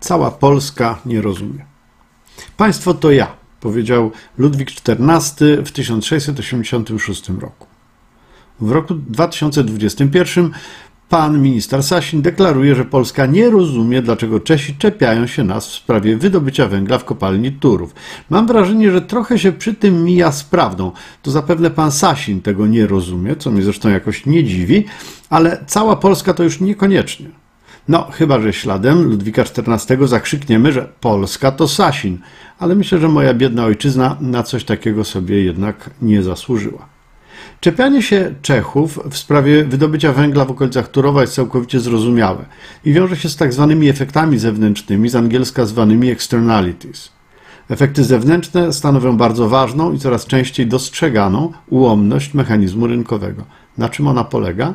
Cała Polska nie rozumie. Państwo to ja, powiedział Ludwik XIV w 1686 roku. W roku 2021 pan minister Sasin deklaruje, że Polska nie rozumie, dlaczego Czesi czepiają się nas w sprawie wydobycia węgla w kopalni Turów. Mam wrażenie, że trochę się przy tym mija z prawdą. To zapewne pan Sasin tego nie rozumie, co mnie zresztą jakoś nie dziwi, ale cała Polska to już niekoniecznie. No, chyba że śladem Ludwika XIV zakrzykniemy, że Polska to Sasin, ale myślę, że moja biedna ojczyzna na coś takiego sobie jednak nie zasłużyła. Czepianie się Czechów w sprawie wydobycia węgla w okolicach Turowa jest całkowicie zrozumiałe i wiąże się z tak zwanymi efektami zewnętrznymi, z angielska zwanymi externalities. Efekty zewnętrzne stanowią bardzo ważną i coraz częściej dostrzeganą ułomność mechanizmu rynkowego. Na czym ona polega?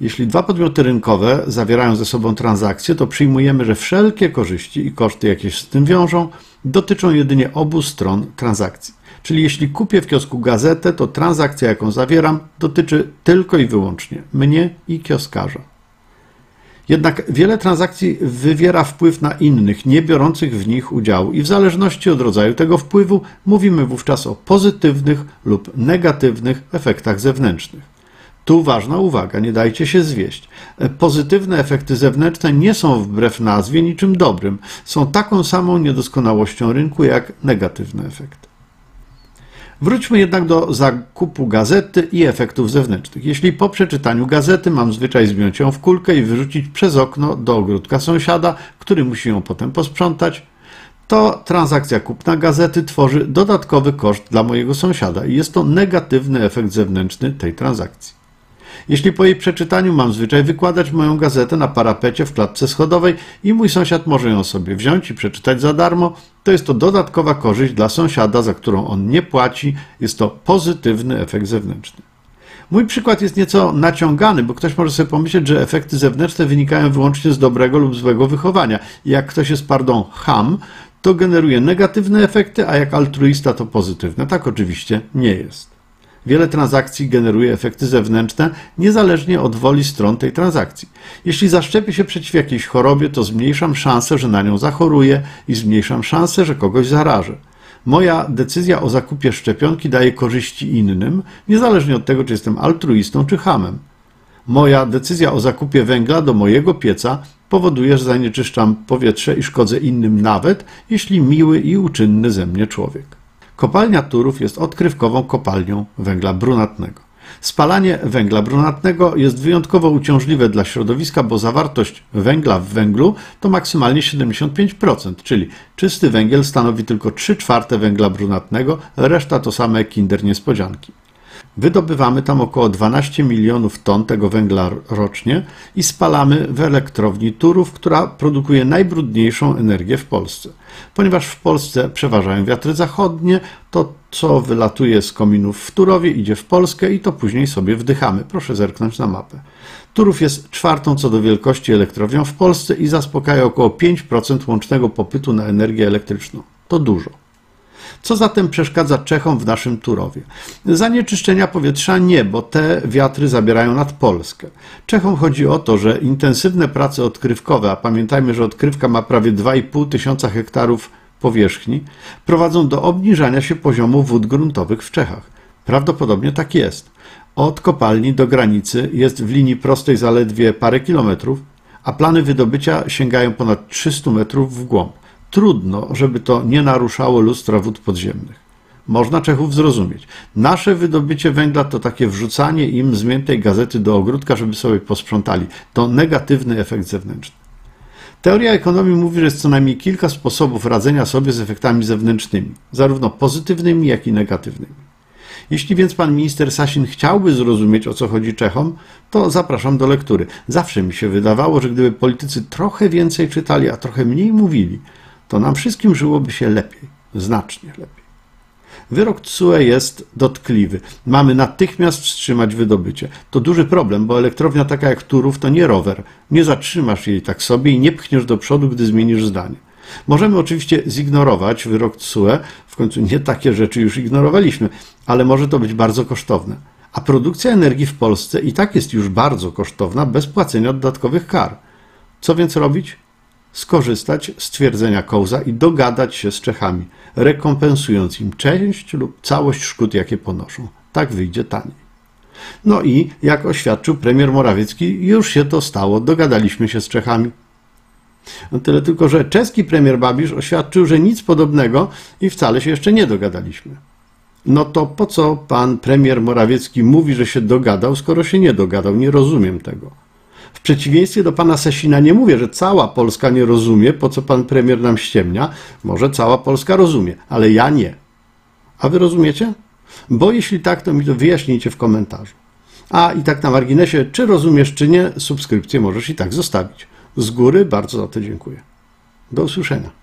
Jeśli dwa podmioty rynkowe zawierają ze sobą transakcje, to przyjmujemy, że wszelkie korzyści i koszty, jakie się z tym wiążą, dotyczą jedynie obu stron transakcji. Czyli jeśli kupię w kiosku gazetę, to transakcja, jaką zawieram, dotyczy tylko i wyłącznie mnie i kioskarza. Jednak wiele transakcji wywiera wpływ na innych, nie biorących w nich udziału, i w zależności od rodzaju tego wpływu mówimy wówczas o pozytywnych lub negatywnych efektach zewnętrznych. Tu ważna uwaga, nie dajcie się zwieść. Pozytywne efekty zewnętrzne nie są wbrew nazwie niczym dobrym, są taką samą niedoskonałością rynku jak negatywne efekty. Wróćmy jednak do zakupu gazety i efektów zewnętrznych. Jeśli po przeczytaniu gazety mam zwyczaj zwiąć ją w kulkę i wyrzucić przez okno do ogródka sąsiada, który musi ją potem posprzątać, to transakcja kupna gazety tworzy dodatkowy koszt dla mojego sąsiada i jest to negatywny efekt zewnętrzny tej transakcji. Jeśli po jej przeczytaniu mam zwyczaj wykładać moją gazetę na parapecie w klatce schodowej i mój sąsiad może ją sobie wziąć i przeczytać za darmo, to jest to dodatkowa korzyść dla sąsiada, za którą on nie płaci. Jest to pozytywny efekt zewnętrzny. Mój przykład jest nieco naciągany, bo ktoś może sobie pomyśleć, że efekty zewnętrzne wynikają wyłącznie z dobrego lub złego wychowania. Jak ktoś jest, pardon, ham, to generuje negatywne efekty, a jak altruista to pozytywne. Tak oczywiście nie jest. Wiele transakcji generuje efekty zewnętrzne, niezależnie od woli stron tej transakcji. Jeśli zaszczepię się przeciw jakiejś chorobie, to zmniejszam szansę, że na nią zachoruję i zmniejszam szansę, że kogoś zarażę. Moja decyzja o zakupie szczepionki daje korzyści innym, niezależnie od tego, czy jestem altruistą czy hamem. Moja decyzja o zakupie węgla do mojego pieca powoduje, że zanieczyszczam powietrze i szkodzę innym, nawet jeśli miły i uczynny ze mnie człowiek. Kopalnia Turów jest odkrywkową kopalnią węgla brunatnego. Spalanie węgla brunatnego jest wyjątkowo uciążliwe dla środowiska, bo zawartość węgla w węglu to maksymalnie 75%, czyli czysty węgiel stanowi tylko 3 czwarte węgla brunatnego, reszta to same kinder niespodzianki. Wydobywamy tam około 12 milionów ton tego węgla rocznie i spalamy w elektrowni Turów, która produkuje najbrudniejszą energię w Polsce. Ponieważ w Polsce przeważają wiatry zachodnie, to co wylatuje z kominów w Turowie idzie w Polskę i to później sobie wdychamy. Proszę zerknąć na mapę. Turów jest czwartą co do wielkości elektrownią w Polsce i zaspokaja około 5% łącznego popytu na energię elektryczną. To dużo. Co zatem przeszkadza Czechom w naszym Turowie? Zanieczyszczenia powietrza nie, bo te wiatry zabierają nad Polskę. Czechom chodzi o to, że intensywne prace odkrywkowe, a pamiętajmy, że odkrywka ma prawie 2,5 tysiąca hektarów powierzchni, prowadzą do obniżania się poziomu wód gruntowych w Czechach. Prawdopodobnie tak jest. Od kopalni do granicy jest w linii prostej zaledwie parę kilometrów, a plany wydobycia sięgają ponad 300 metrów w głąb. Trudno, żeby to nie naruszało lustra wód podziemnych. Można Czechów zrozumieć. Nasze wydobycie węgla to takie wrzucanie im zmiętej gazety do ogródka, żeby sobie posprzątali. To negatywny efekt zewnętrzny. Teoria ekonomii mówi, że jest co najmniej kilka sposobów radzenia sobie z efektami zewnętrznymi, zarówno pozytywnymi, jak i negatywnymi. Jeśli więc pan minister Sasin chciałby zrozumieć, o co chodzi Czechom, to zapraszam do lektury. Zawsze mi się wydawało, że gdyby politycy trochę więcej czytali, a trochę mniej mówili, to nam wszystkim żyłoby się lepiej, znacznie lepiej. Wyrok TSUE jest dotkliwy. Mamy natychmiast wstrzymać wydobycie. To duży problem, bo elektrownia taka jak Turów to nie rower. Nie zatrzymasz jej tak sobie i nie pchniesz do przodu, gdy zmienisz zdanie. Możemy oczywiście zignorować wyrok TSUE, w końcu nie takie rzeczy już ignorowaliśmy, ale może to być bardzo kosztowne. A produkcja energii w Polsce i tak jest już bardzo kosztowna bez płacenia dodatkowych kar. Co więc robić? Skorzystać z twierdzenia Kołza i dogadać się z Czechami, rekompensując im część lub całość szkód, jakie ponoszą. Tak wyjdzie taniej. No i, jak oświadczył premier Morawiecki, już się to stało, dogadaliśmy się z Czechami. No tyle tylko, że czeski premier Babisz oświadczył, że nic podobnego i wcale się jeszcze nie dogadaliśmy. No to po co pan premier Morawiecki mówi, że się dogadał, skoro się nie dogadał? Nie rozumiem tego. W przeciwieństwie do pana Sesina nie mówię, że cała Polska nie rozumie, po co pan premier nam ściemnia. Może cała Polska rozumie, ale ja nie. A wy rozumiecie? Bo jeśli tak, to mi to wyjaśnijcie w komentarzu. A i tak na marginesie, czy rozumiesz, czy nie, subskrypcję możesz i tak zostawić. Z góry bardzo za to dziękuję. Do usłyszenia.